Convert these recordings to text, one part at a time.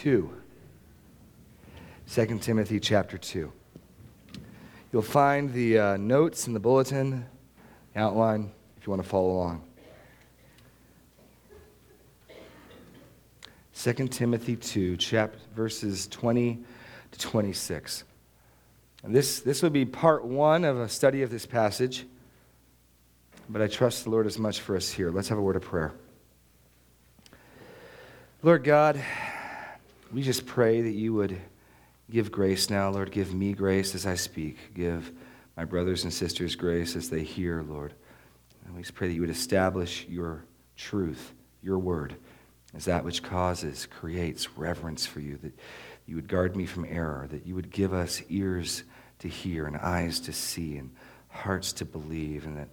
2. 2 Timothy chapter 2. You'll find the uh, notes in the bulletin, outline, if you want to follow along. 2 Timothy 2, chapter, verses 20 to 26. And this, this would be part one of a study of this passage, but I trust the Lord as much for us here. Let's have a word of prayer. Lord God, we just pray that you would give grace now, Lord. Give me grace as I speak. Give my brothers and sisters grace as they hear, Lord. And we just pray that you would establish your truth, your word, as that which causes, creates reverence for you, that you would guard me from error, that you would give us ears to hear and eyes to see and hearts to believe, and that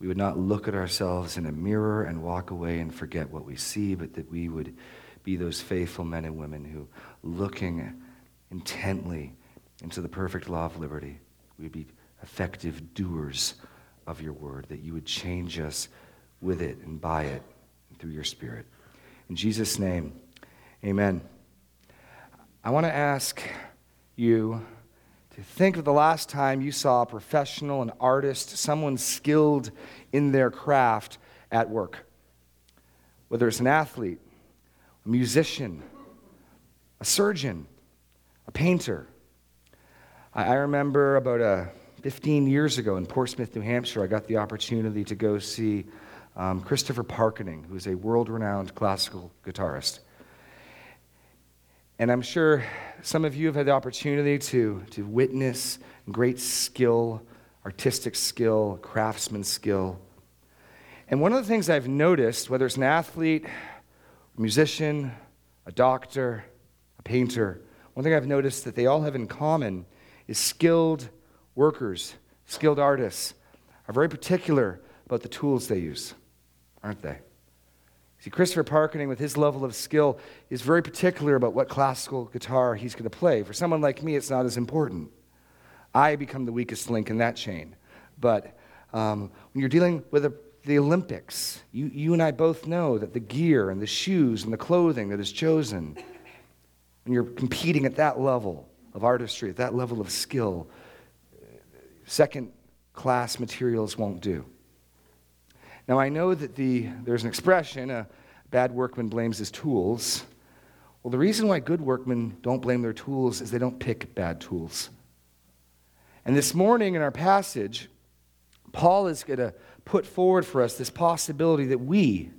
we would not look at ourselves in a mirror and walk away and forget what we see, but that we would be those faithful men and women who, looking intently into the perfect law of liberty, we would be effective doers of your word, that you would change us with it and by it and through your spirit. In Jesus' name, amen. I want to ask you to think of the last time you saw a professional, an artist, someone skilled in their craft at work. Whether it's an athlete, a musician, a surgeon, a painter. I, remember about uh, 15 years ago in Portsmouth, New Hampshire, I got the opportunity to go see um, Christopher Parkening, who's a world renowned classical guitarist. And I'm sure some of you have had the opportunity to, to witness great skill, artistic skill, craftsman skill. And one of the things I've noticed, whether it's an athlete, a musician, a doctor, a painter, one thing I've noticed that they all have in common is skilled workers, skilled artists are very particular about the tools they use, aren't they? See, Christopher Parkening, with his level of skill, is very particular about what classical guitar he's going to play. For someone like me, it's not as important. I become the weakest link in that chain. But um, when you're dealing with a, the Olympics, you, you and I both know that the gear and the shoes and the clothing that is chosen, when you're competing at that level of artistry, at that level of skill, second class materials won't do. Now, I know that the, there's an expression a bad workman blames his tools. Well, the reason why good workmen don't blame their tools is they don't pick bad tools. And this morning in our passage, Paul is going to put forward for us this possibility that we,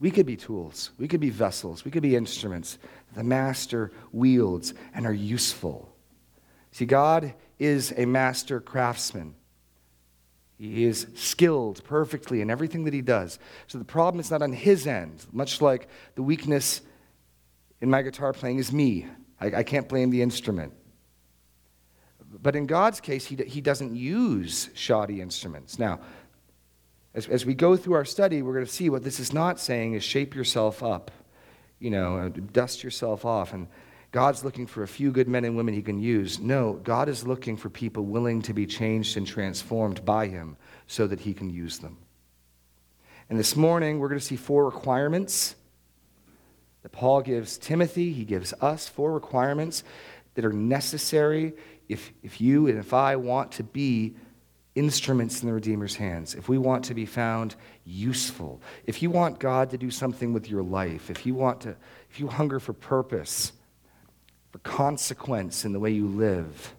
we could be tools, we could be vessels, we could be instruments the master wields and are useful. See, God is a master craftsman. He is skilled perfectly in everything that he does. So the problem is not on his end, much like the weakness in my guitar playing is me. I, I can't blame the instrument. But in God's case, he, he doesn't use shoddy instruments. Now, as, as we go through our study, we're going to see what this is not saying is shape yourself up, you know, uh, dust yourself off. And God's looking for a few good men and women he can use. No, God is looking for people willing to be changed and transformed by him so that he can use them. And this morning, we're going to see four requirements that Paul gives Timothy. He gives us four requirements that are necessary if, if you and if I want to be instruments in the Redeemer's hands, if we want to be found useful, if you want God to do something with your life, if you want to, if you hunger for purpose, for consequence in the way you live,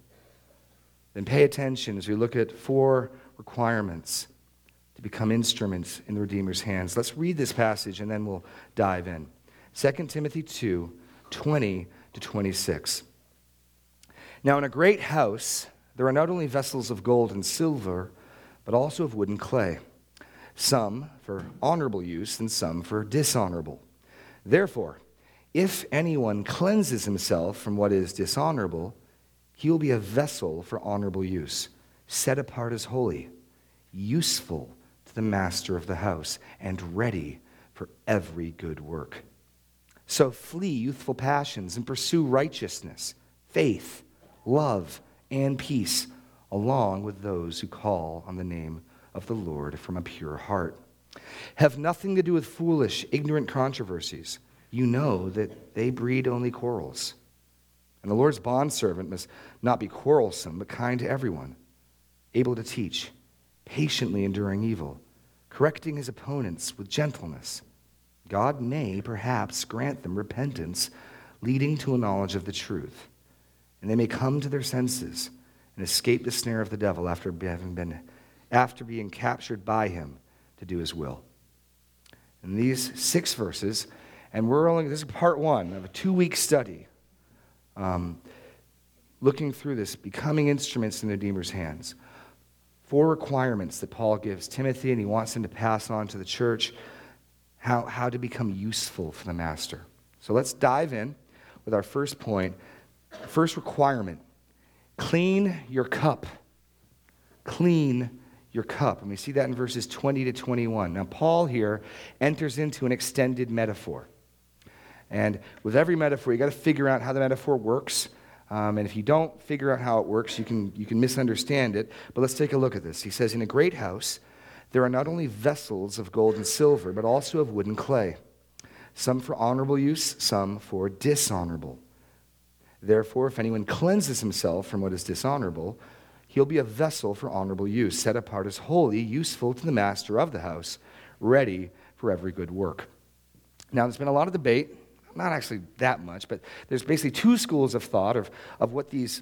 then pay attention as we look at four requirements to become instruments in the Redeemer's hands. Let's read this passage and then we'll dive in. 2 Timothy 2 20 to 26. Now, in a great house, there are not only vessels of gold and silver, but also of wood and clay, some for honorable use and some for dishonorable. Therefore, if anyone cleanses himself from what is dishonorable, he will be a vessel for honorable use, set apart as holy, useful to the master of the house, and ready for every good work. So flee youthful passions and pursue righteousness, faith, love, and peace, along with those who call on the name of the Lord from a pure heart. Have nothing to do with foolish, ignorant controversies you know that they breed only quarrels. And the Lord's bondservant must not be quarrelsome, but kind to everyone, able to teach, patiently enduring evil, correcting his opponents with gentleness. God may perhaps grant them repentance, leading to a knowledge of the truth, and they may come to their senses and escape the snare of the devil after having been after being captured by him to do his will. In these six verses, and we're only, this is part one of a two week study, um, looking through this, becoming instruments in the Redeemer's hands. Four requirements that Paul gives Timothy, and he wants him to pass on to the church how, how to become useful for the master. So let's dive in with our first point. First requirement clean your cup. Clean your cup. And we see that in verses 20 to 21. Now, Paul here enters into an extended metaphor. And with every metaphor, you got to figure out how the metaphor works. Um, and if you don't figure out how it works, you can, you can misunderstand it. But let's take a look at this. He says, In a great house, there are not only vessels of gold and silver, but also of wood and clay, some for honorable use, some for dishonorable. Therefore, if anyone cleanses himself from what is dishonorable, he'll be a vessel for honorable use, set apart as holy, useful to the master of the house, ready for every good work. Now, there's been a lot of debate not actually that much, but there's basically two schools of thought of, of what these,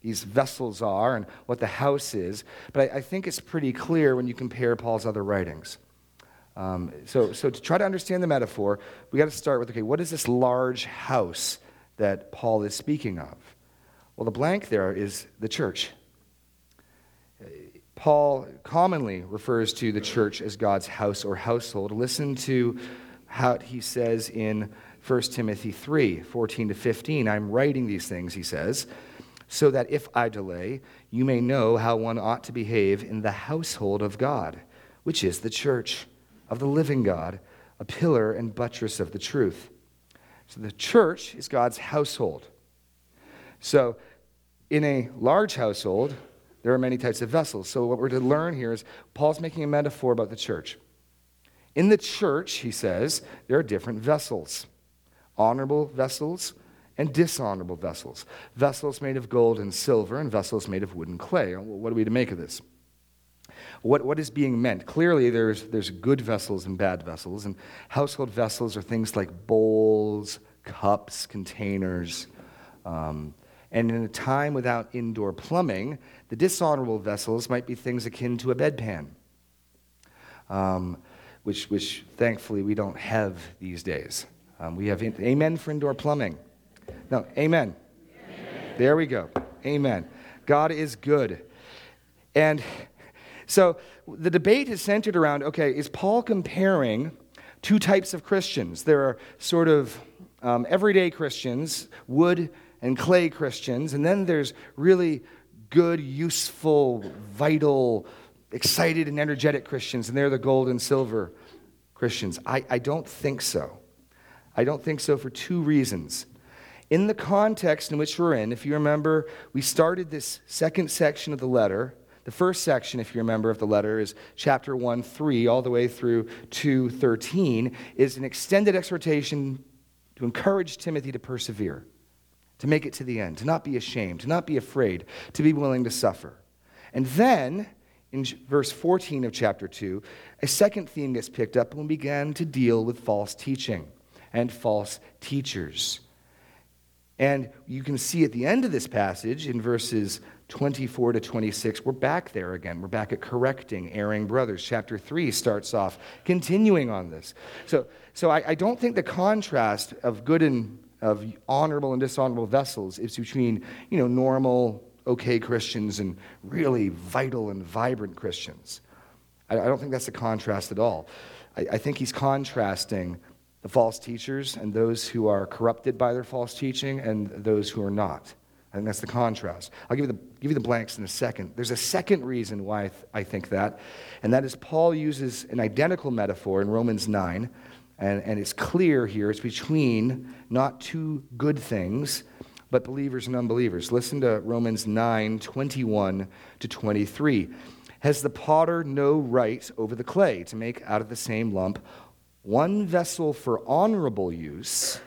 these vessels are and what the house is. But I, I think it's pretty clear when you compare Paul's other writings. Um, so, so to try to understand the metaphor, we got to start with okay, what is this large house that Paul is speaking of? Well, the blank there is the church. Paul commonly refers to the church as God's house or household. Listen to how he says in 1 Timothy 3 14 to 15. I'm writing these things, he says, so that if I delay, you may know how one ought to behave in the household of God, which is the church of the living God, a pillar and buttress of the truth. So the church is God's household. So in a large household, there are many types of vessels. So what we're to learn here is Paul's making a metaphor about the church. In the church, he says, there are different vessels honorable vessels and dishonorable vessels, vessels made of gold and silver, and vessels made of wood and clay. What are we to make of this? What, what is being meant? Clearly, there's, there's good vessels and bad vessels, and household vessels are things like bowls, cups, containers. Um, and in a time without indoor plumbing, the dishonorable vessels might be things akin to a bedpan, um, which, which thankfully we don't have these days. Um, we have in, amen for indoor plumbing. No, amen. amen. There we go. Amen. God is good. And so the debate is centered around okay, is Paul comparing two types of Christians? There are sort of um, everyday Christians, wood and clay Christians, and then there's really good, useful, vital, excited, and energetic Christians, and they're the gold and silver Christians. I, I don't think so. I don't think so for two reasons. In the context in which we're in, if you remember, we started this second section of the letter. The first section, if you remember, of the letter is chapter 1, 3, all the way through 2, 13, is an extended exhortation to encourage Timothy to persevere, to make it to the end, to not be ashamed, to not be afraid, to be willing to suffer. And then, in verse 14 of chapter 2, a second theme gets picked up and we began to deal with false teaching and false teachers. And you can see at the end of this passage, in verses 24 to 26, we're back there again. We're back at correcting erring brothers. Chapter 3 starts off continuing on this. So, so I, I don't think the contrast of good and of honorable and dishonorable vessels is between you know, normal, okay Christians and really vital and vibrant Christians. I, I don't think that's the contrast at all. I, I think he's contrasting the false teachers and those who are corrupted by their false teaching and those who are not. I think that's the contrast. I'll give you the, give you the blanks in a second. There's a second reason why I, th- I think that, and that is Paul uses an identical metaphor in Romans 9, and, and it's clear here it's between not two good things, but believers and unbelievers. Listen to Romans 9 21 to 23. Has the potter no right over the clay to make out of the same lump one vessel for honorable use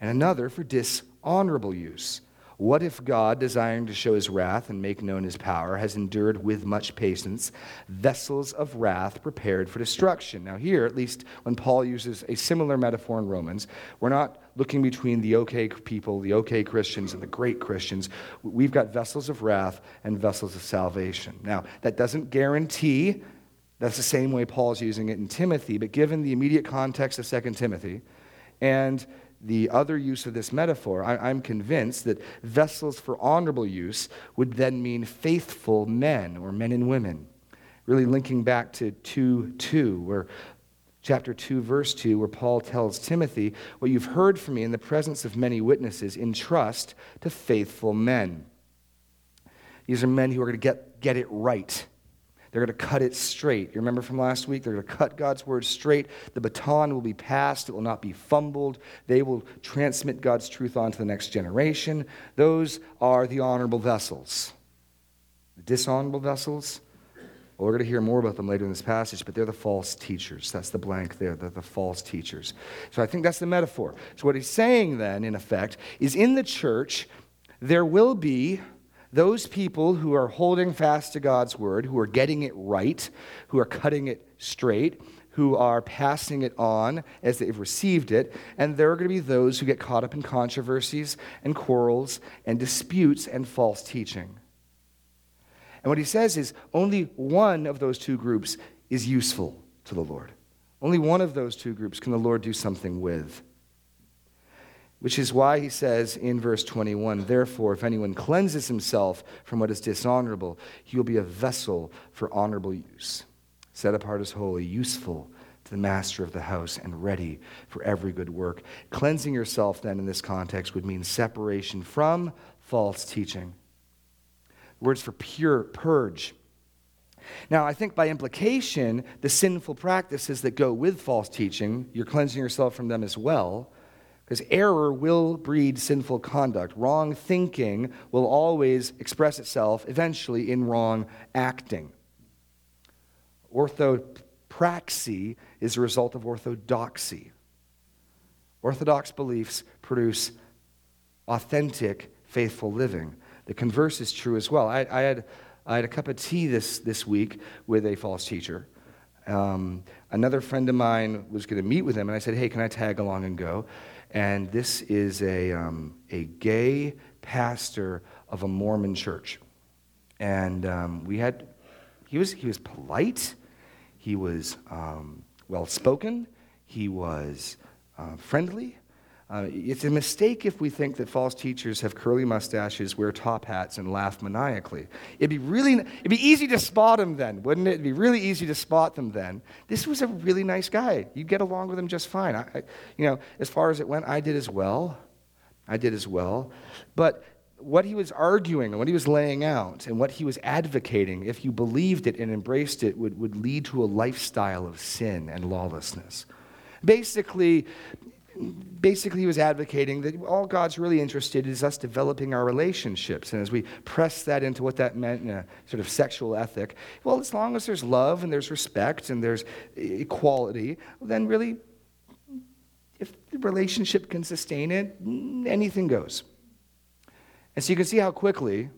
and another for dishonorable use. What if God, desiring to show his wrath and make known his power, has endured with much patience vessels of wrath prepared for destruction? Now, here, at least when Paul uses a similar metaphor in Romans, we're not looking between the okay people, the okay Christians, and the great Christians. We've got vessels of wrath and vessels of salvation. Now, that doesn't guarantee that's the same way Paul's using it in Timothy, but given the immediate context of 2 Timothy and the other use of this metaphor, I, am convinced that vessels for honorable use would then mean faithful men or men and women. Really linking back to 2 2, where chapter 2, verse 2, where Paul tells Timothy, What you've heard from me in the presence of many witnesses, entrust to faithful men. These are men who are going to get, get it right they're going to cut it straight. You remember from last week? They're going to cut God's word straight. The baton will be passed, it will not be fumbled. They will transmit God's truth on to the next generation. Those are the honorable vessels. The dishonorable vessels, well, we're going to hear more about them later in this passage, but they're the false teachers. That's the blank there. They're the false teachers. So I think that's the metaphor. So what he's saying then, in effect, is in the church, there will be those people who are holding fast to God's word, who are getting it right, who are cutting it straight, who are passing it on as they've received it, and there are going to be those who get caught up in controversies and quarrels and disputes and false teaching. And what he says is only one of those two groups is useful to the Lord. Only one of those two groups can the Lord do something with which is why he says in verse 21 Therefore, if anyone cleanses himself from what is dishonorable, he will be a vessel for honorable use, set apart as holy, useful to the master of the house, and ready for every good work. Cleansing yourself, then, in this context, would mean separation from false teaching. Words for pure, purge. Now, I think by implication, the sinful practices that go with false teaching, you're cleansing yourself from them as well because error will breed sinful conduct. Wrong thinking will always express itself eventually in wrong acting. Orthopraxy is a result of orthodoxy. Orthodox beliefs produce authentic, faithful living. The converse is true as well. I, I had, I had a cup of tea this, this week with a false teacher. Um, another friend of mine was going to meet with him, and I said, Hey, can I tag along and go? And this is a, um, a gay pastor of a Mormon church. And um, we had, he was, he was polite, he was um, well spoken, he was uh, friendly, uh, it's a mistake if we think that false teachers have curly mustaches, wear top hats, and laugh maniacally. It'd be really, it'd be easy to spot them then, wouldn't it? It'd be really easy to spot them then. This was a really nice guy. You'd get along with him just fine. I, I, you know, as far as it went, I did as well. I did as well. But what he was arguing and what he was laying out and what he was advocating, if you believed it and embraced it, would, would lead to a lifestyle of sin and lawlessness. Basically, basically he was advocating that all God's really interested is us developing our relationships. And as we press that into what that meant in a sort of sexual ethic, well, as long as there's love and there's respect and there's equality, then really, if the relationship can sustain it, anything goes. And so you can see how quickly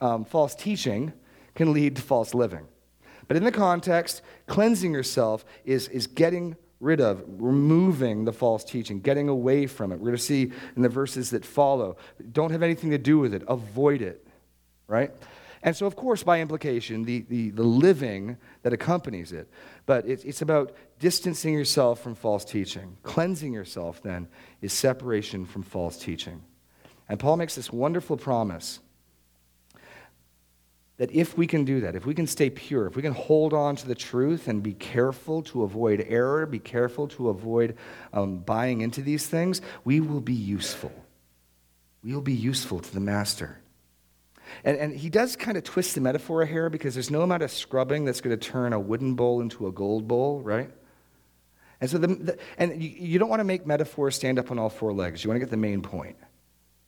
um, false teaching can lead to false living. But in the context, cleansing yourself is, is getting rid of, removing the false teaching, getting away from it. We're going to see in the verses that follow. Don't have anything to do with it, avoid it, right? And so, of course, by implication, the, the, the living that accompanies it. But it's, it's about distancing yourself from false teaching. Cleansing yourself, then, is separation from false teaching. And Paul makes this wonderful promise that if we can do that, if we can stay pure, if we can hold on to the truth and be careful to avoid error, be careful to avoid um, buying into these things, we will be useful. We will be useful to the master. And, and he does kind of twist the metaphor here because there's no amount of scrubbing that's going to turn a wooden bowl into a gold bowl, right? And so, the, the and you, you don't want to make metaphors stand up on all four legs. You want to get the main point.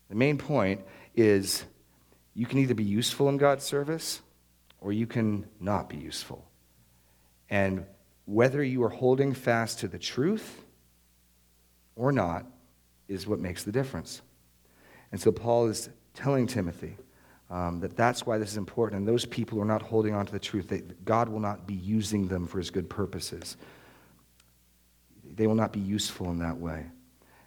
The main point is you can either be useful in God's service or you can not be useful. And whether you are holding fast to the truth or not is what makes the difference. And so Paul is telling Timothy um, that that's why this is important. And those people who are not holding on to the truth, they, God will not be using them for his good purposes. They will not be useful in that way.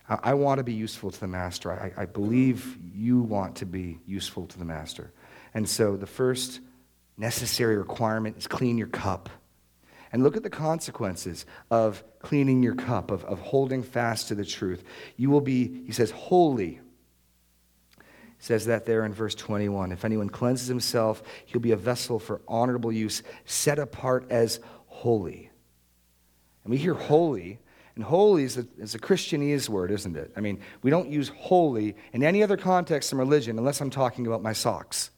I, want to be useful to the master. I, I believe you want to be useful to the master. And so the first necessary requirement is clean your cup. And look at the consequences of cleaning your cup, of, of holding fast to the truth. You will be, he says, holy. He says that there in verse 21. If anyone cleanses himself, he'll be a vessel for honorable use, set apart as holy. And we hear holy, and holy is a, is a Christianese word, isn't it? I mean, we don't use holy in any other context in religion unless I'm talking about my socks.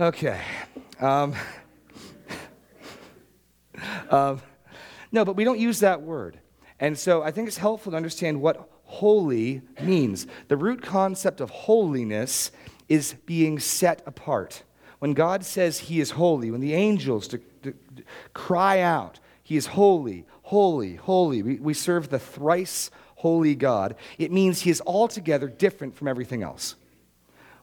Okay. Um, um, no, but we don't use that word. And so I think it's helpful to understand what holy means. The root concept of holiness is being set apart. When God says he is holy, when the angels to, to, to cry out, he is holy, holy, holy, we, we serve the thrice holy God, it means he is altogether different from everything else.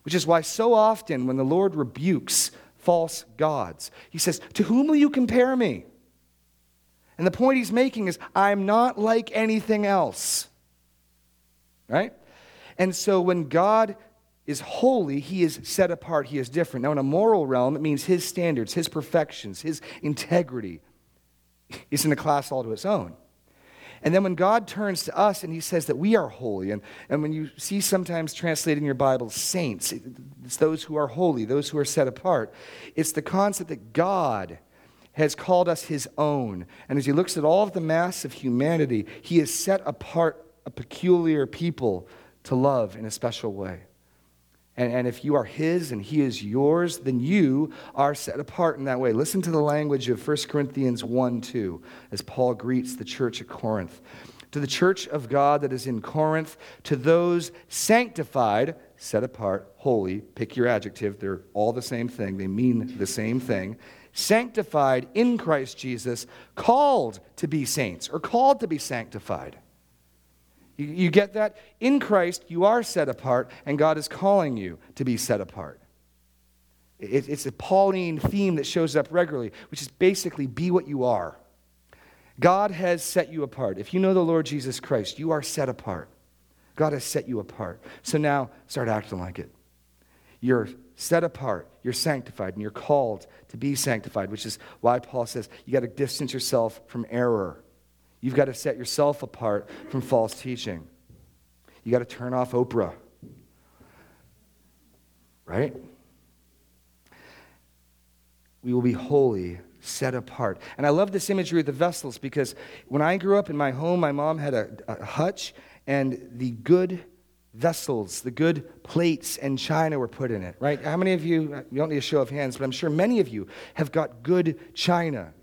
Which is why so often when the Lord rebukes false gods, he says, To whom will you compare me? And the point he's making is, I'm not like anything else. Right? And so when God is holy, he is set apart, he is different. Now, in a moral realm, it means his standards, his perfections, his integrity is in a class all to its own. And then when God turns to us and he says that we are holy, and, and when you see sometimes translated in your Bible saints, it's those who are holy, those who are set apart, it's the concept that God has called us his own. And as he looks at all of the mass of humanity, he has set apart a peculiar people to love in a special way. And, and if you are His and He is yours, then you are set apart in that way. Listen to the language of 1 Corinthians 1 2 as Paul greets the church at Corinth. To the church of God that is in Corinth, to those sanctified, set apart, holy, pick your adjective, they're all the same thing, they mean the same thing. Sanctified in Christ Jesus, called to be saints or called to be sanctified. You, you get that? In Christ, you are set apart, and God is calling you to be set apart. It, it's a Pauline theme that shows up regularly, which is basically be what you are. God has set you apart. If you know the Lord Jesus Christ, you are set apart. God has set you apart. So now start acting like it. You're set apart, you're sanctified, and you're called to be sanctified, which is why Paul says you got to distance yourself from error. You've got to set yourself apart from false teaching. You got to turn off Oprah. Right? We will be holy, set apart. And I love this imagery of the vessels because when I grew up in my home, my mom had a, a hutch, and the good vessels, the good plates and china were put in it, right? How many of you, you don't need a show of hands, but I'm sure many of you have got good china,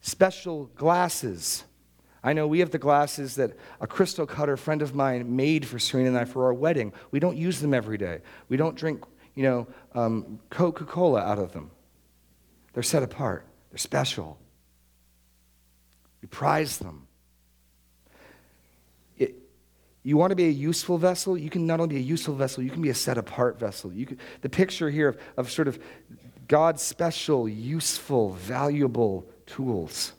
special glasses I know we have the glasses that a crystal cutter friend of mine made for Serena and I for our wedding. We don't use them every day. We don't drink, you know, um, Coca Cola out of them. They're set apart, they're special. We prize them. It, you want to be a useful vessel? You can not only be a useful vessel, you can be a set apart vessel. You can, the picture here of, of sort of God's special, useful, valuable tools.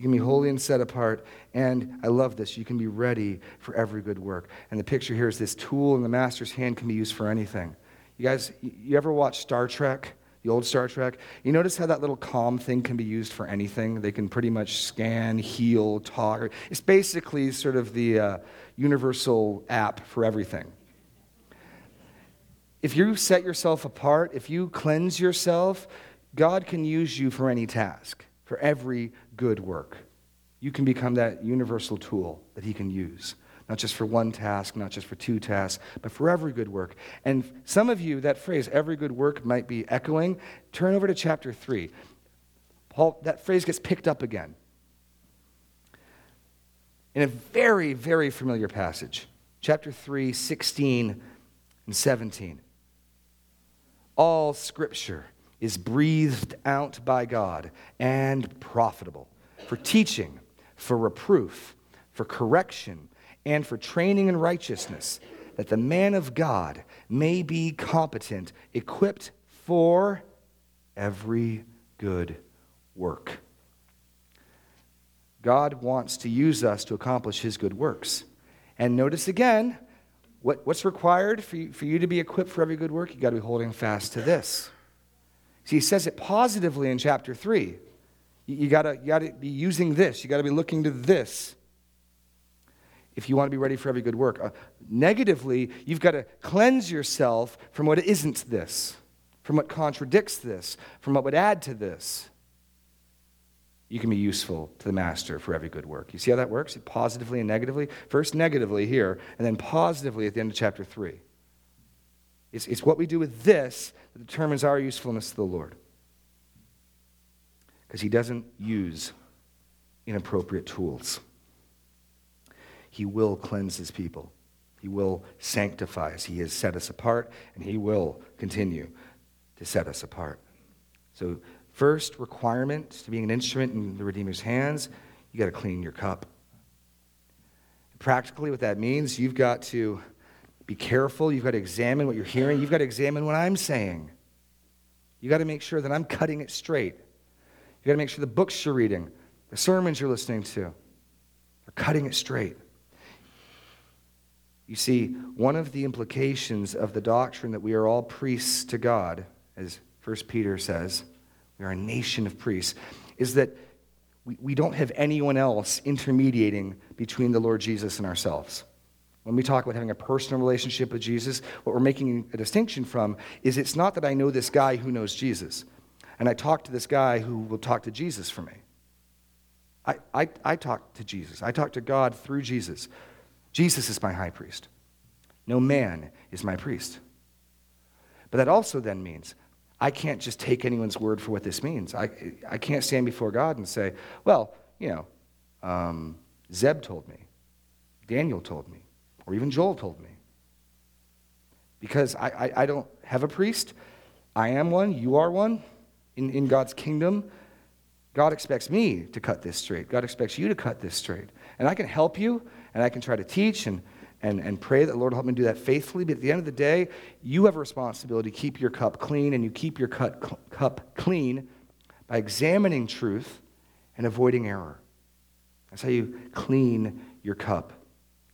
You can be holy and set apart. And I love this. You can be ready for every good work. And the picture here is this tool in the master's hand can be used for anything. You guys, you ever watch Star Trek? The old Star Trek? You notice how that little calm thing can be used for anything? They can pretty much scan, heal, talk. It's basically sort of the uh, universal app for everything. If you set yourself apart, if you cleanse yourself, God can use you for any task, for every good work. You can become that universal tool that He can use, not just for one task, not just for two tasks, but for every good work. And some of you, that phrase, every good work, might be echoing. Turn over to chapter 3. Paul, that phrase gets picked up again in a very, very familiar passage. Chapter 3, 16 and 17. all scripture is breathed out by God and profitable for teaching, for reproof, for correction, and for training in righteousness, that the man of God may be competent, equipped for every good work. God wants to use us to accomplish his good works. And notice again, what, what's required for you, for you to be equipped for every good work? You've got to be holding fast to this. See, he says it positively in chapter 3. You, you got you to be using this, you got to be looking to this if you want to be ready for every good work. Uh, negatively, you've got to cleanse yourself from what isn't this, from what contradicts this, from what would add to this you can be useful to the master for every good work. You see how that works? Positively and negatively? First, negatively here, and then positively at the end of chapter 3. It's, it's what we do with this that determines our usefulness to the Lord. Because he doesn't use inappropriate tools. He will cleanse his people. He will sanctify us. He has set us apart, and he will continue to set us apart. So First requirement to being an instrument in the Redeemer's hands, you got to clean your cup. Practically, what that means, you've got to be careful. You've got to examine what you're hearing. You've got to examine what I'm saying. You've got to make sure that I'm cutting it straight. You got to make sure the books you're reading, the sermons you're listening to, are cutting it straight. You see, one of the implications of the doctrine that we are all priests to God, as 1 Peter says, we are a nation of priests, is that we, we don't have anyone else intermediating between the Lord Jesus and ourselves. When we talk about having a personal relationship with Jesus, what we're making a distinction from is it's not that I know this guy who knows Jesus, and I talk to this guy who will talk to Jesus for me. I, I, I talk to Jesus. I talk to God through Jesus. Jesus is my high priest. No man is my priest. But that also then means I can't just take anyone's word for what this means. I, I can't stand before God and say, well, you know, um, Zeb told me, Daniel told me, or even Joel told me. Because I, I, I don't have a priest. I am one, you are one in, in God's kingdom. God expects me to cut this straight. God expects you to cut this straight. And I can help you, and I can try to teach and and, and pray that the Lord will help me do that faithfully. But at the end of the day, you have a responsibility to keep your cup clean, and you keep your cup, cup clean by examining truth and avoiding error. That's how you clean your cup.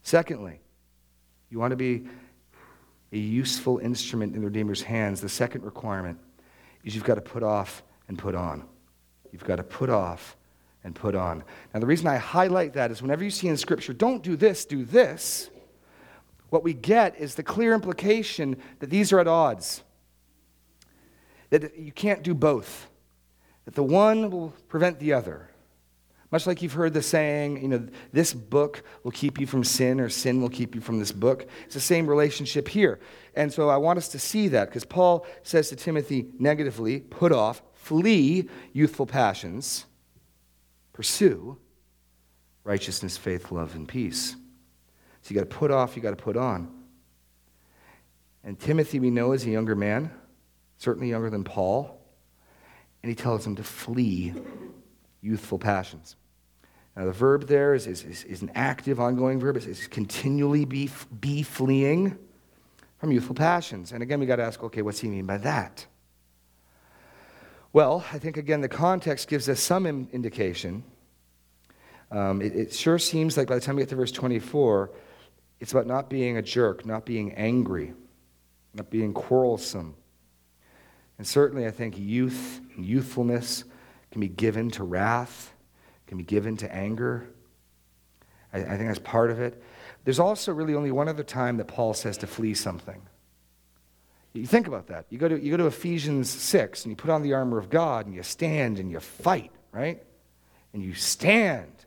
Secondly, you want to be a useful instrument in the Redeemer's hands. The second requirement is you've got to put off and put on. You've got to put off and put on. Now, the reason I highlight that is whenever you see in Scripture, don't do this, do this what we get is the clear implication that these are at odds, that you can't do both, that the one will prevent the other. Much like you've heard the saying, you know, this book will keep you from sin or sin will keep you from this book. It's the same relationship here. And so I want us to see that because Paul says to Timothy negatively, put off, flee youthful passions, pursue righteousness, faith, love, and peace. So you got to put off, you got to put on. And Timothy, we know, is a younger man, certainly younger than Paul. And he tells him to flee youthful passions. Now, the verb there is, is, is an active, ongoing verb. It's, continually be, be fleeing from youthful passions. And again, we got to ask okay, what's he mean by that? Well, I think, again, the context gives us some indication. Um, it, it sure seems like by the time we get to verse 24, it's about not being a jerk, not being angry, not being quarrelsome. And certainly, I think youth and youthfulness can be given to wrath, can be given to anger. I, I think that's part of it. There's also really only one other time that Paul says to flee something. You think about that. You go to, you go to Ephesians 6 and you put on the armor of God and you stand and you fight, right? And you stand.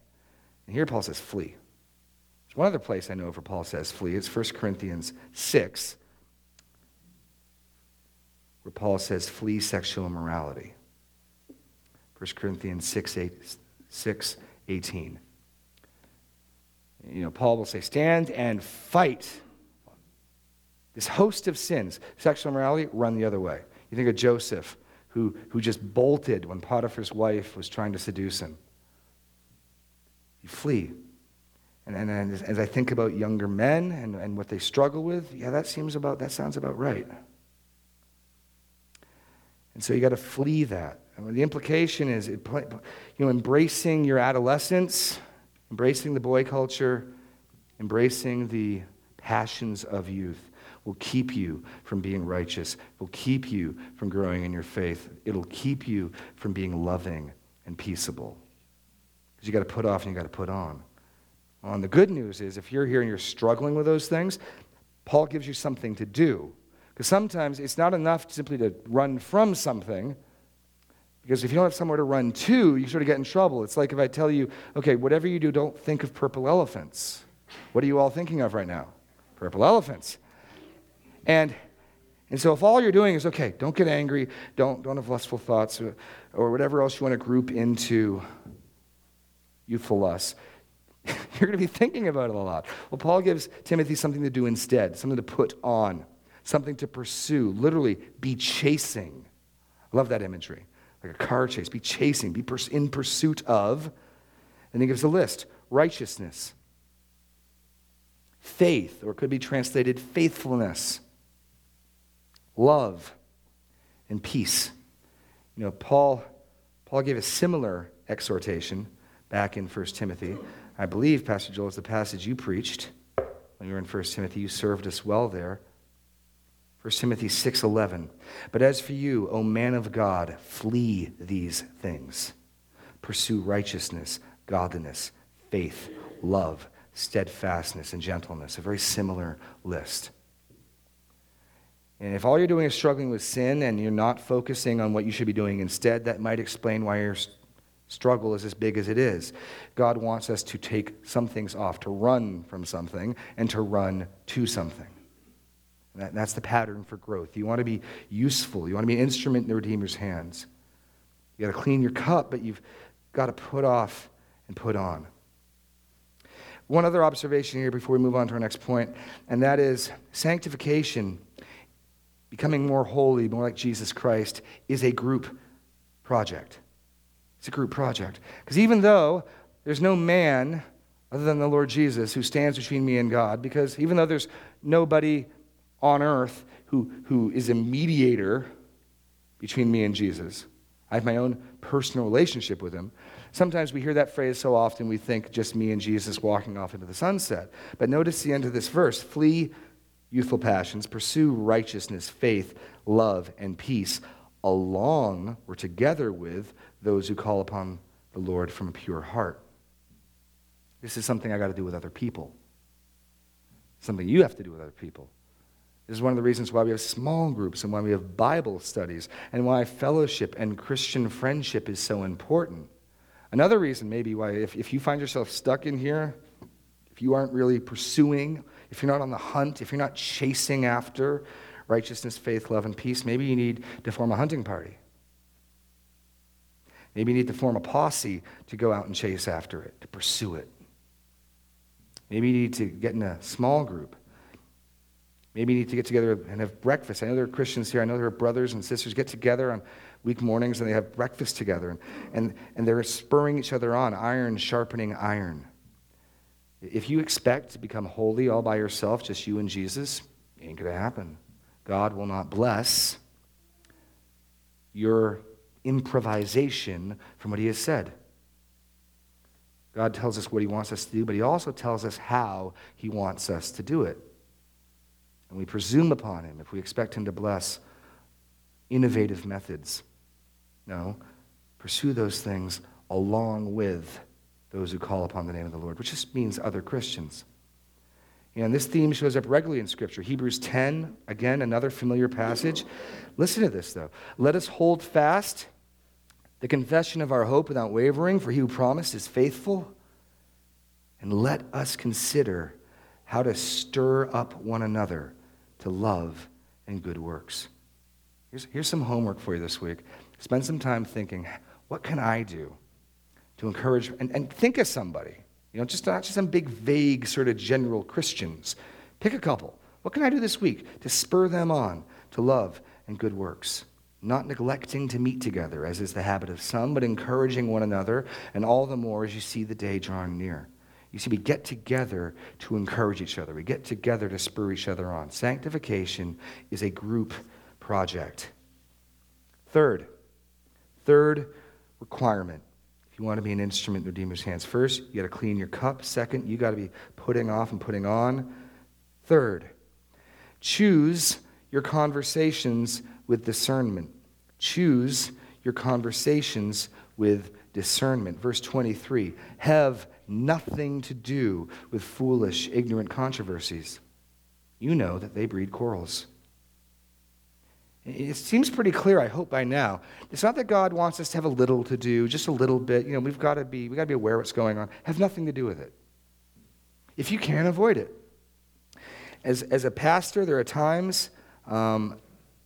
And here Paul says, flee. There's one other place I know where Paul says flee. It's 1 Corinthians 6, where Paul says flee sexual immorality. 1 Corinthians 6, 8, 6 18. You know, Paul will say, stand and fight. This host of sins, sexual immorality, run the other way. You think of Joseph, who, who just bolted when Potiphar's wife was trying to seduce him. You flee. And, and, and as, as I think about younger men and, and what they struggle with, yeah, that seems about, that sounds about right. And so you got to flee that. And the implication is, you know, embracing your adolescence, embracing the boy culture, embracing the passions of youth will keep you from being righteous, will keep you from growing in your faith. It'll keep you from being loving and peaceable. Because you got to put off and you got to put on. Well, and the good news is, if you're here and you're struggling with those things, Paul gives you something to do. Because sometimes it's not enough simply to run from something. Because if you don't have somewhere to run to, you sort of get in trouble. It's like if I tell you, okay, whatever you do, don't think of purple elephants. What are you all thinking of right now? Purple elephants. And, and so if all you're doing is, okay, don't get angry, don't, don't have lustful thoughts, or, or whatever else you want to group into youthful lust, you're going to be thinking about it a lot. Well, Paul gives Timothy something to do instead, something to put on, something to pursue, literally be chasing. I love that imagery. Like a car chase, be chasing, be in pursuit of. And he gives a list righteousness, faith, or it could be translated faithfulness, love, and peace. You know, Paul, Paul gave a similar exhortation back in 1 Timothy. I believe, Pastor Joel, is the passage you preached when you were in 1 Timothy. You served us well there. 1 Timothy 6:11. But as for you, O man of God, flee these things. Pursue righteousness, godliness, faith, love, steadfastness, and gentleness. A very similar list. And if all you're doing is struggling with sin and you're not focusing on what you should be doing instead, that might explain why your struggle is as big as it is. God wants us to take some things off, to run from something, and to run to something. That, that's the pattern for growth. You want to be useful, you want to be an instrument in the Redeemer's hands. You got to clean your cup, but you've got to put off and put on. One other observation here before we move on to our next point, and that is sanctification, becoming more holy, more like Jesus Christ, is a group project. It's a group project. Because even though there's no man other than the Lord Jesus who stands between me and God, because even though there's nobody on earth who, who is a mediator between me and Jesus, I have my own personal relationship with him. Sometimes we hear that phrase so often we think just me and Jesus walking off into the sunset. But notice the end of this verse flee youthful passions, pursue righteousness, faith, love, and peace, along or together with those who call upon the Lord from a pure heart. This is something I got to do with other people, something you have to do with other people. This is one of the reasons why we have small groups and why we have Bible studies and why fellowship and Christian friendship is so important. Another reason, maybe, why if, if you find yourself stuck in here, if you aren't really pursuing, if you're not on the hunt, if you're not chasing after righteousness, faith, love, and peace, maybe you need to form a hunting party. Maybe you need to form a posse to go out and chase after it, to pursue it. Maybe you need to get in a small group Maybe you need to get together and have breakfast. I know there are Christians here. I know there are brothers and sisters get together on week mornings and they have breakfast together. And, and, and they're spurring each other on, iron sharpening iron. If you expect to become holy all by yourself, just you and Jesus, it ain't going to happen. God will not bless your improvisation from what he has said. God tells us what he wants us to do, but he also tells us how he wants us to do it and we presume upon him if we expect him to bless innovative methods. No, pursue those things along with those who call upon the name of the Lord, which just means other Christians. And this theme shows up regularly in Scripture. Hebrews 10, again, another familiar passage. Listen to this, though. Let us hold fast the confession of our hope without wavering, for he who promised is faithful. And let us consider how to stir up one another to love and good works. Here's, here's some homework for you this week. Spend some time thinking, what can I do to encourage, and, and think of somebody, you know, just not just some big, vague, sort of general Christians. Pick a couple. What can I do this week to spur them on to love and good works? not neglecting to meet together, as is the habit of some, but encouraging one another, and all the more as you see the day drawing near. You see, we get together to encourage each other. We get together to spur each other on. Sanctification is a group project. Third, third requirement. If you want to be an instrument in the Redeemer's hands, first, you got to clean your cup. Second, you got to be putting off and putting on. Third, choose your conversations with discernment. Choose your conversations with discernment. Verse 23 have nothing to do with foolish, ignorant controversies. You know that they breed quarrels. It seems pretty clear, I hope, by now. It's not that God wants us to have a little to do, just a little bit. You know, we've got to be, we've got to be aware of what's going on. Have nothing to do with it. If you can, avoid it. As, as a pastor, there are times um,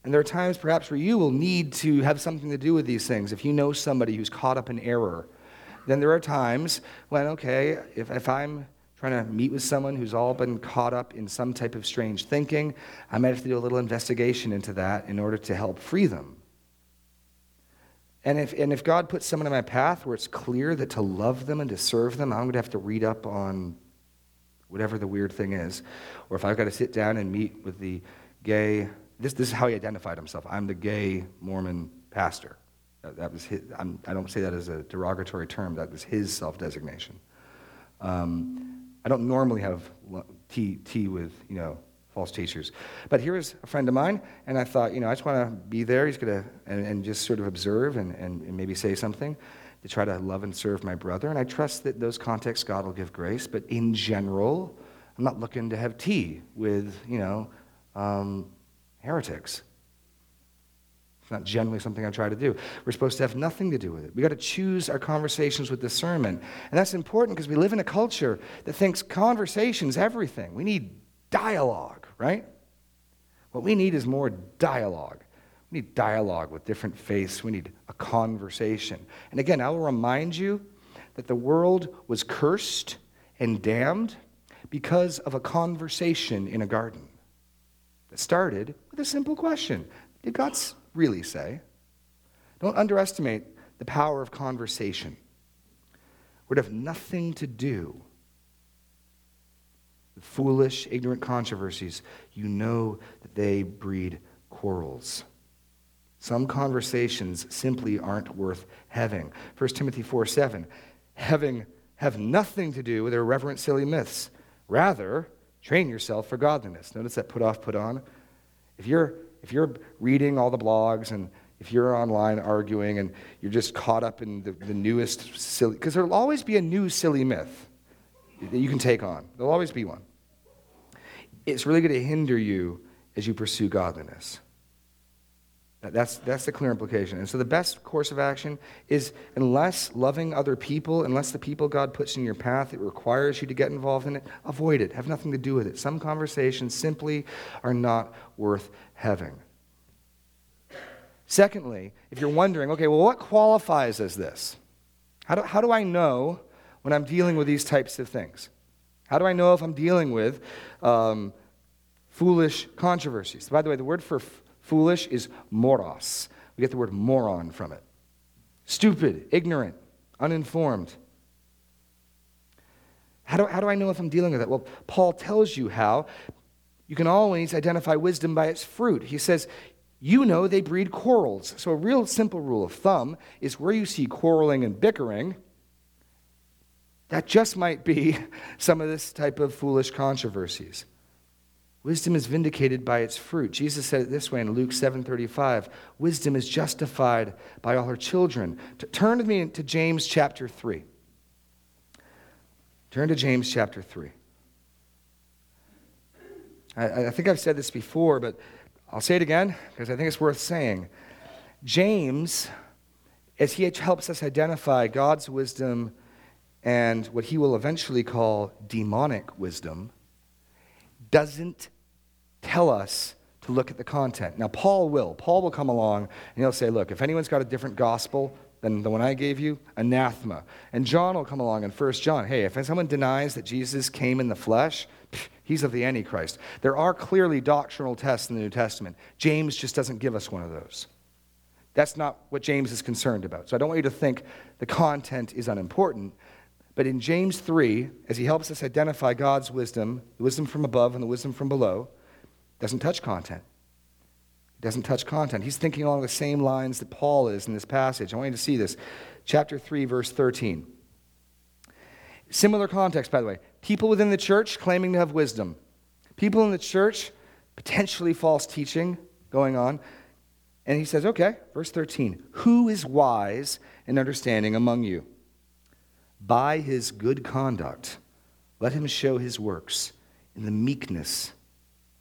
and there are times perhaps where you will need to have something to do with these things. If you know somebody who's caught up in error, then there are times when, okay, if, if I'm trying to meet with someone who's all been caught up in some type of strange thinking, I might have to do a little investigation into that in order to help free them. And if, and if God puts someone in my path where it's clear that to love them and to serve them, I'm going to have to read up on whatever the weird thing is. Or if I've got to sit down and meet with the gay this, this is how he identified himself. I'm the gay Mormon pastor. That, that was his, I'm, I do not say that as a derogatory term. That was his self-designation. Um, I don't normally have tea, tea with, you know, false teachers. But here is a friend of mine, and I thought, you know, I just want to be there. He's going to, and, and, just sort of observe and, and, and maybe say something to try to love and serve my brother. And I trust that those contexts God will give grace. But in general, I'm not looking to have tea with, you know, um, heretics. It's not generally something I try to do. We're supposed to have nothing to do with it. We've got to choose our conversations with discernment. And that's important because we live in a culture that thinks conversation's everything. We need dialogue, right? What we need is more dialogue. We need dialogue with different faiths. We need a conversation. And again, I will remind you that the world was cursed and damned because of a conversation in a garden that started with a simple question Did God really say? Don't underestimate the power of conversation. Would have nothing to do with foolish, ignorant controversies. You know that they breed quarrels. Some conversations simply aren't worth having. 1 Timothy 4 7. Having have nothing to do with irreverent, silly myths. Rather, Train yourself for godliness. Notice that put off, put on. If you're, if you're reading all the blogs and if you're online arguing and you're just caught up in the, the newest silly, because there'll always be a new silly myth that you can take on. There'll always be one. It's really going to hinder you as you pursue godliness. That's, that's the clear implication. And so the best course of action is unless loving other people, unless the people God puts in your path, it requires you to get involved in it, avoid it. Have nothing to do with it. Some conversations simply are not worth having. Secondly, if you're wondering, okay, well, what qualifies as this? How do, how do I know when I'm dealing with these types of things? How do I know if I'm dealing with um, foolish controversies? By the way, the word for Foolish is moros. We get the word moron from it. Stupid, ignorant, uninformed. How do, how do I know if I'm dealing with it? Well, Paul tells you how. You can always identify wisdom by its fruit. He says, You know they breed quarrels. So, a real simple rule of thumb is where you see quarreling and bickering, that just might be some of this type of foolish controversies. Wisdom is vindicated by its fruit. Jesus said it this way in Luke 7:35, wisdom is justified by all her children. Turn with me to James chapter 3. Turn to James chapter 3. I, I think I've said this before, but I'll say it again because I think it's worth saying. James, as he helps us identify God's wisdom and what he will eventually call demonic wisdom, doesn't tell us to look at the content. Now, Paul will. Paul will come along and he'll say, Look, if anyone's got a different gospel than the one I gave you, anathema. And John will come along in 1 John. Hey, if someone denies that Jesus came in the flesh, he's of the Antichrist. There are clearly doctrinal tests in the New Testament. James just doesn't give us one of those. That's not what James is concerned about. So I don't want you to think the content is unimportant. But in James 3, as he helps us identify God's wisdom, the wisdom from above and the wisdom from below, doesn't touch content. He doesn't touch content. He's thinking along the same lines that Paul is in this passage. I want you to see this. Chapter 3, verse 13. Similar context, by the way. People within the church claiming to have wisdom. People in the church, potentially false teaching going on. And he says, okay, verse 13, who is wise and understanding among you? By his good conduct, let him show his works in the meekness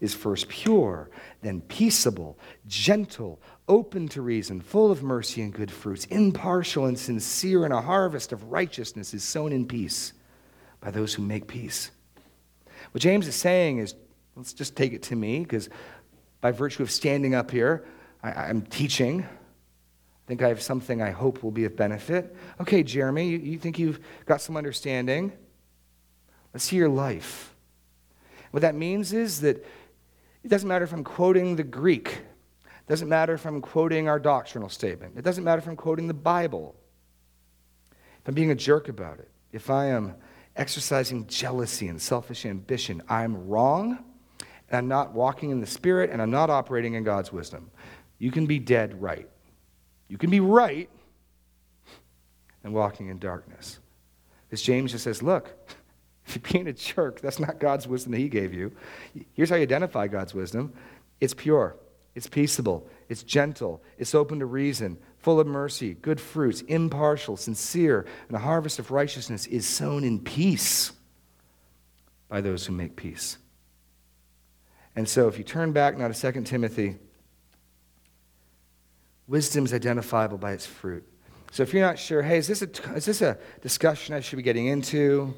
is first pure, then peaceable, gentle, open to reason, full of mercy and good fruits, impartial and sincere, and a harvest of righteousness is sown in peace by those who make peace. What James is saying is let's just take it to me, because by virtue of standing up here, I, am teaching. I think I have something I hope will be of benefit. Okay, Jeremy, you, you think you've got some understanding? Let's see your life. What that means is that it doesn't matter if I'm quoting the Greek. It doesn't matter if I'm quoting our doctrinal statement. It doesn't matter if I'm quoting the Bible. If I'm being a jerk about it. If I am exercising jealousy and selfish ambition, I'm wrong, and I'm not walking in the Spirit, and I'm not operating in God's wisdom. You can be dead right. You can be right and walking in darkness. Because James just says, look, if you're being a jerk, that's not God's wisdom that he gave you. Here's how you identify God's wisdom. It's pure, it's peaceable, it's gentle, it's open to reason, full of mercy, good fruits, impartial, sincere, and a harvest of righteousness is sown in peace by those who make peace. And so if you turn back now to 2 Timothy Wisdom is identifiable by its fruit. So if you're not sure, hey, is this, a, is this a discussion I should be getting into?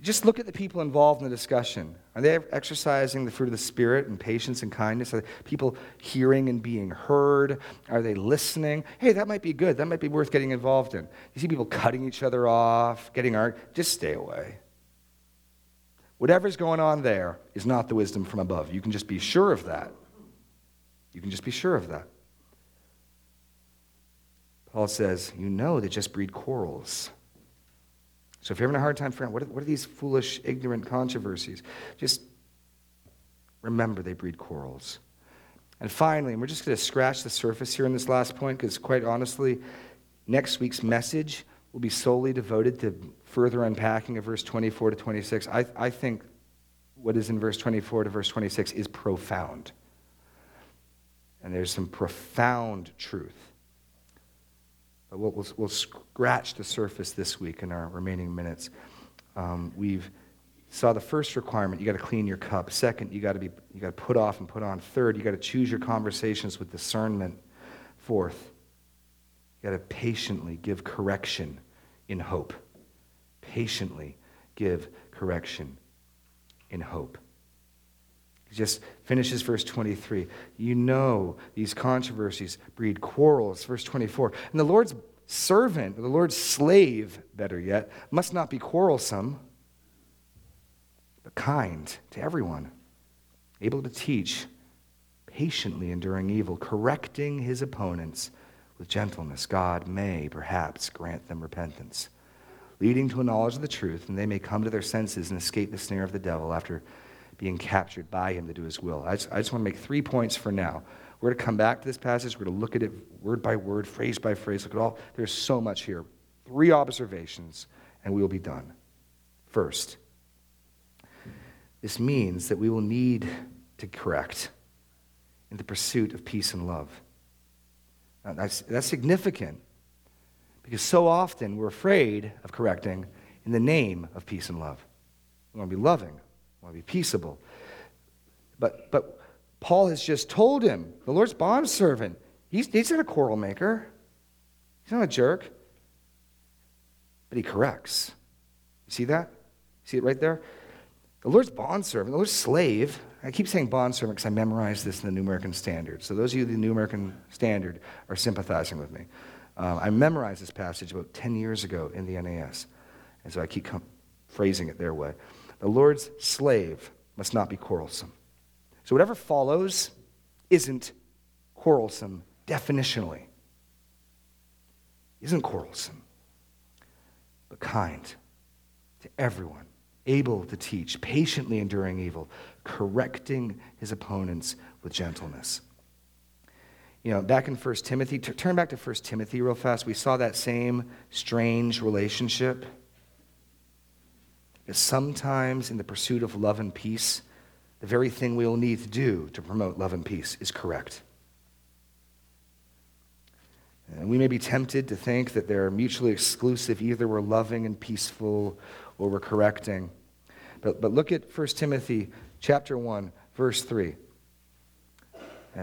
Just look at the people involved in the discussion. Are they exercising the fruit of the Spirit and patience and kindness? Are people hearing and being heard? Are they listening? Hey, that might be good. That might be worth getting involved in. You see people cutting each other off, getting art. Just stay away. Whatever's going on there is not the wisdom from above. You can just be sure of that. You can just be sure of that. Paul says, You know they just breed quarrels. So if you're having a hard time figuring out what are, what are these foolish, ignorant controversies, just remember they breed quarrels. And finally, and we're just going to scratch the surface here in this last point because, quite honestly, next week's message will be solely devoted to further unpacking of verse 24 to 26. I, I think what is in verse 24 to verse 26 is profound. And there's some profound truth but we'll, we'll, we'll, scratch the surface this week in our remaining minutes. Um, we've saw the first requirement you got to clean your cup. Second you got to be you got to put off and put on. Third you got to choose your conversations with discernment. Fourth you got to patiently give correction in hope. Patiently give correction in hope he just finishes verse 23. You know these controversies breed quarrels. Verse 24. And the Lord's servant, the Lord's slave, better yet, must not be quarrelsome, but kind to everyone, able to teach, patiently enduring evil, correcting his opponents with gentleness. God may perhaps grant them repentance, leading to a knowledge of the truth, and they may come to their senses and escape the snare of the devil after being captured by him to do his will. I just, I just want to make three points for now. We're going to come back to this passage. We're going to look at it word by word, phrase by phrase. Look at all. There's so much here. Three observations, and we will be done. First, this means that we will need to correct in the pursuit of peace and love. Now, that's, that's significant because so often we're afraid of correcting in the name of peace and love. We want to be loving, want to be peaceable. But, but Paul has just told him, the Lord's bondservant, he's, he's not a quarrel maker. He's not a jerk. but he corrects. You see that? See it right there? The Lord's bondservant, the Lord's slave. I keep saying bondservant because I memorized this in the New American Standard. So those of you in the New American Standard are sympathizing with me. Um, I memorized this passage about 10 years ago in the NAS. And so I keep com- phrasing it their way. The Lord's slave must not be quarrelsome. So whatever follows isn't quarrelsome definitionally. Isn't quarrelsome, but kind to everyone, able to teach, patiently enduring evil, correcting his opponents with gentleness. You know, back in 1 Timothy, t- turn back to 1 Timothy real fast. We saw that same strange relationship. That sometimes in the pursuit of love and peace, the very thing we will need to do to promote love and peace is correct. And we may be tempted to think that they're mutually exclusive. Either we're loving and peaceful or we're correcting. But, but look at 1 Timothy chapter 1, verse 3. Uh,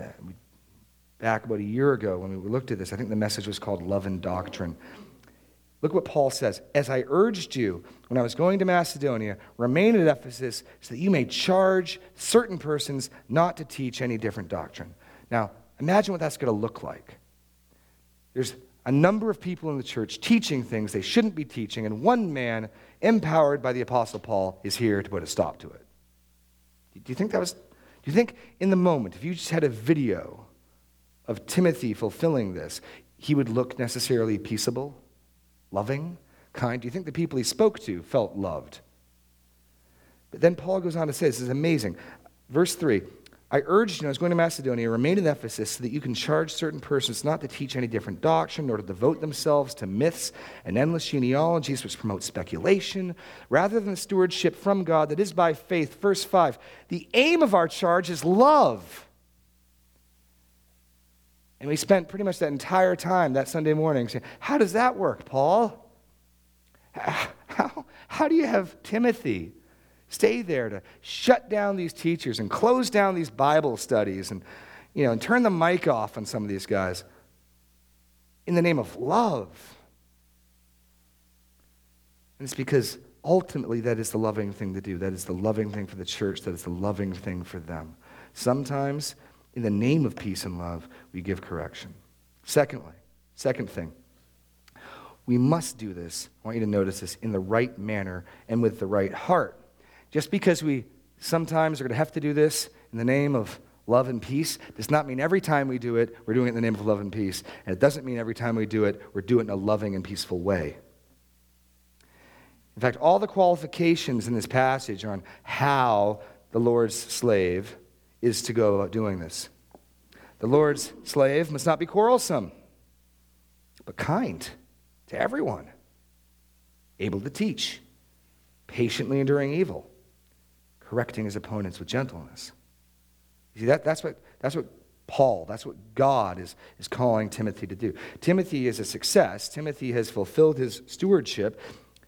back about a year ago when we looked at this, I think the message was called Love and Doctrine. Look what Paul says. As I urged you when I was going to Macedonia, remain at Ephesus so that you may charge certain persons not to teach any different doctrine. Now, imagine what that's going to look like. There's a number of people in the church teaching things they shouldn't be teaching, and one man, empowered by the Apostle Paul, is here to put a stop to it. Do you think that was, do you think in the moment, if you just had a video of Timothy fulfilling this, he would look necessarily peaceable? Loving, kind? Do you think the people he spoke to felt loved? But then Paul goes on to say, this is amazing. Verse 3 I urged you, I was going to Macedonia, remain in Ephesus so that you can charge certain persons not to teach any different doctrine, nor to devote themselves to myths and endless genealogies which promote speculation, rather than the stewardship from God that is by faith. Verse 5 The aim of our charge is love. And we spent pretty much that entire time that Sunday morning saying, How does that work, Paul? How, how do you have Timothy stay there to shut down these teachers and close down these Bible studies and, you know, and turn the mic off on some of these guys in the name of love? And it's because ultimately that is the loving thing to do. That is the loving thing for the church. That is the loving thing for them. Sometimes in the name of peace and love, we give correction. Secondly, second thing, we must do this. I want you to notice this in the right manner and with the right heart. Just because we sometimes are going to have to do this in the name of love and peace does not mean every time we do it, we're doing it in the name of love and peace. And it doesn't mean every time we do it, we're doing it in a loving and peaceful way. In fact, all the qualifications in this passage are on how the Lord's slave is to go about doing this. The Lord's slave must not be quarrelsome, but kind to everyone, able to teach, patiently enduring evil, correcting his opponents with gentleness. You see, that, that's, what, that's what Paul, that's what God is, is calling Timothy to do. Timothy is a success. Timothy has fulfilled his stewardship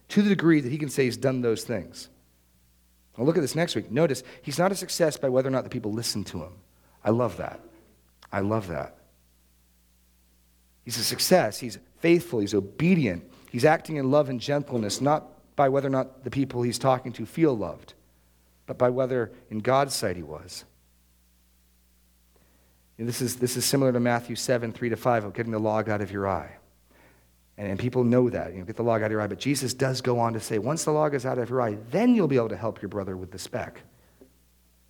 to the degree that he can say he's done those things. Well, look at this next week. Notice, he's not a success by whether or not the people listen to him. I love that. I love that. He's a success. He's faithful. He's obedient. He's acting in love and gentleness, not by whether or not the people he's talking to feel loved, but by whether in God's sight he was. And this, is, this is similar to Matthew 7, 3 to 5, of getting the log out of your eye. And, and people know that. You know, get the log out of your eye. But Jesus does go on to say, once the log is out of your eye, then you'll be able to help your brother with the speck.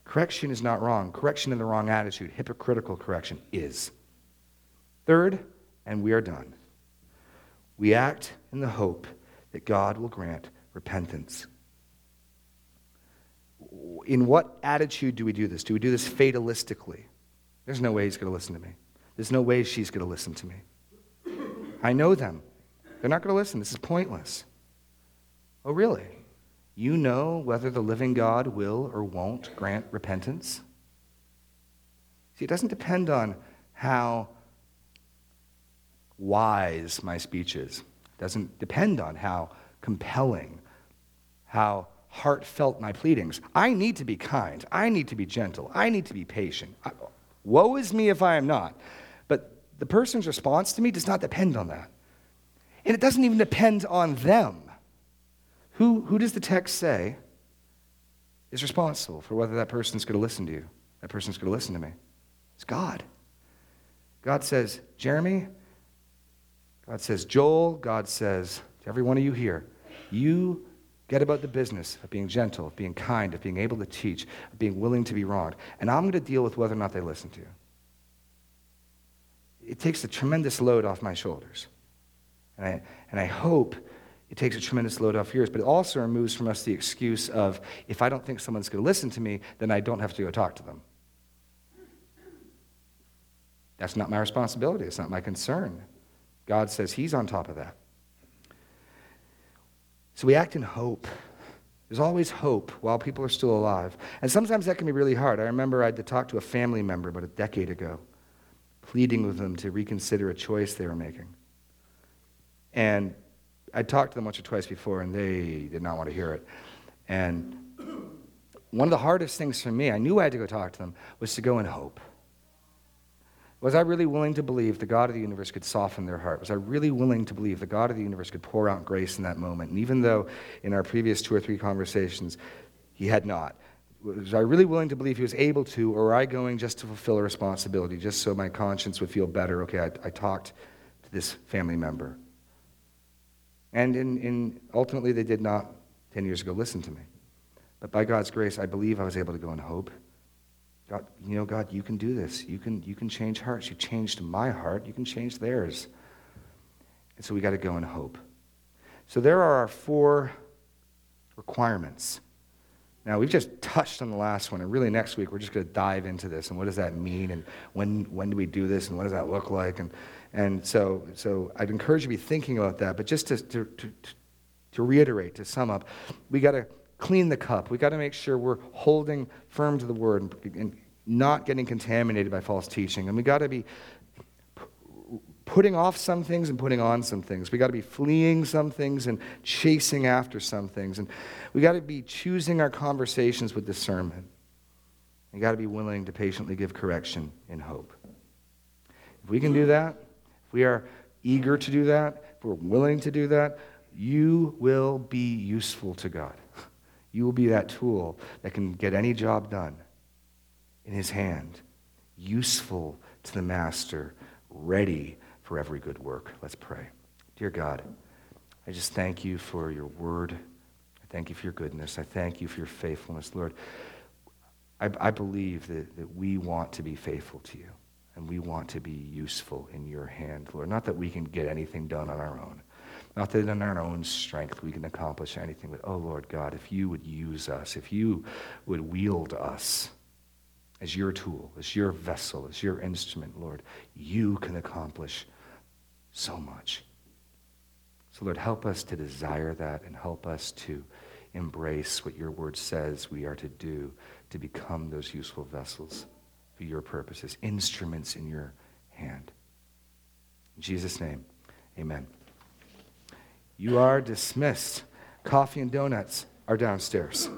Correction is not wrong. Correction in the wrong attitude, hypocritical correction, is. Third, and we are done, we act in the hope that God will grant repentance. In what attitude do we do this? Do we do this fatalistically? There's no way he's going to listen to me. There's no way she's going to listen to me. I know them. They're not going to listen. This is pointless. Oh, really? You know whether the living God will or won't grant repentance? See, it doesn't depend on how wise my speech is. It doesn't depend on how compelling, how heartfelt my pleadings. I need to be kind. I need to be gentle. I need to be patient. Woe is me if I am not. But the person's response to me does not depend on that. And it doesn't even depend on them. Who, who does the text say is responsible for whether that person's going to listen to you? That person's going to listen to me. It's God. God says, Jeremy, God says, Joel, God says, to every one of you here, you get about the business of being gentle, of being kind, of being able to teach, of being willing to be wronged. And I'm going to deal with whether or not they listen to you. It takes a tremendous load off my shoulders. And I, and I hope it takes a tremendous load off yours, but it also removes from us the excuse of if I don't think someone's going to listen to me, then I don't have to go talk to them. That's not my responsibility. It's not my concern. God says He's on top of that. So we act in hope. There's always hope while people are still alive. And sometimes that can be really hard. I remember I had to talk to a family member about a decade ago, pleading with them to reconsider a choice they were making. And I talked to them once or twice before, and they did not want to hear it. And one of the hardest things for me, I knew I had to go talk to them, was to go in hope. Was I really willing to believe the God of the universe could soften their heart? Was I really willing to believe the God of the universe could pour out grace in that moment? And even though in our previous two or three conversations he had not, was I really willing to believe he was able to, or were I going just to fulfill a responsibility, just so my conscience would feel better? Okay, I, I talked to this family member. And in, in, ultimately, they did not 10 years ago listen to me. But by God's grace, I believe I was able to go in hope. God, you know, God, you can do this. You can, you can change hearts. You changed my heart. You can change theirs. And so we got to go in hope. So there are our four requirements. Now, we've just touched on the last one, and really next week we're just going to dive into this and what does that mean, and when, when do we do this, and what does that look like? And, and so, so I'd encourage you to be thinking about that. But just to, to, to, to reiterate, to sum up, we got to clean the cup. We got to make sure we're holding firm to the word and, and not getting contaminated by false teaching. And we got to be putting off some things and putting on some things. We got to be fleeing some things and chasing after some things. And we got to be choosing our conversations with discernment. We got to be willing to patiently give correction in hope. If we can do that, if we are eager to do that, if we're willing to do that, you will be useful to God. You will be that tool that can get any job done in his hand, useful to the master, ready for every good work. Let's pray. Dear God, I just thank you for your word. I thank you for your goodness. I thank you for your faithfulness, Lord. I, I believe that, that we want to be faithful to you and we want to be useful in your hand, Lord. Not that we can get anything done on our own, not that in our own strength we can accomplish anything, but oh Lord God, if you would use us, if you would wield us as your tool, as your vessel, as your instrument, Lord, you can accomplish so much. So, Lord, help us to desire that and help us to embrace what your word says we are to do to become those useful vessels for your purposes, instruments in your hand. In Jesus' name, amen. You are dismissed. Coffee and donuts are downstairs.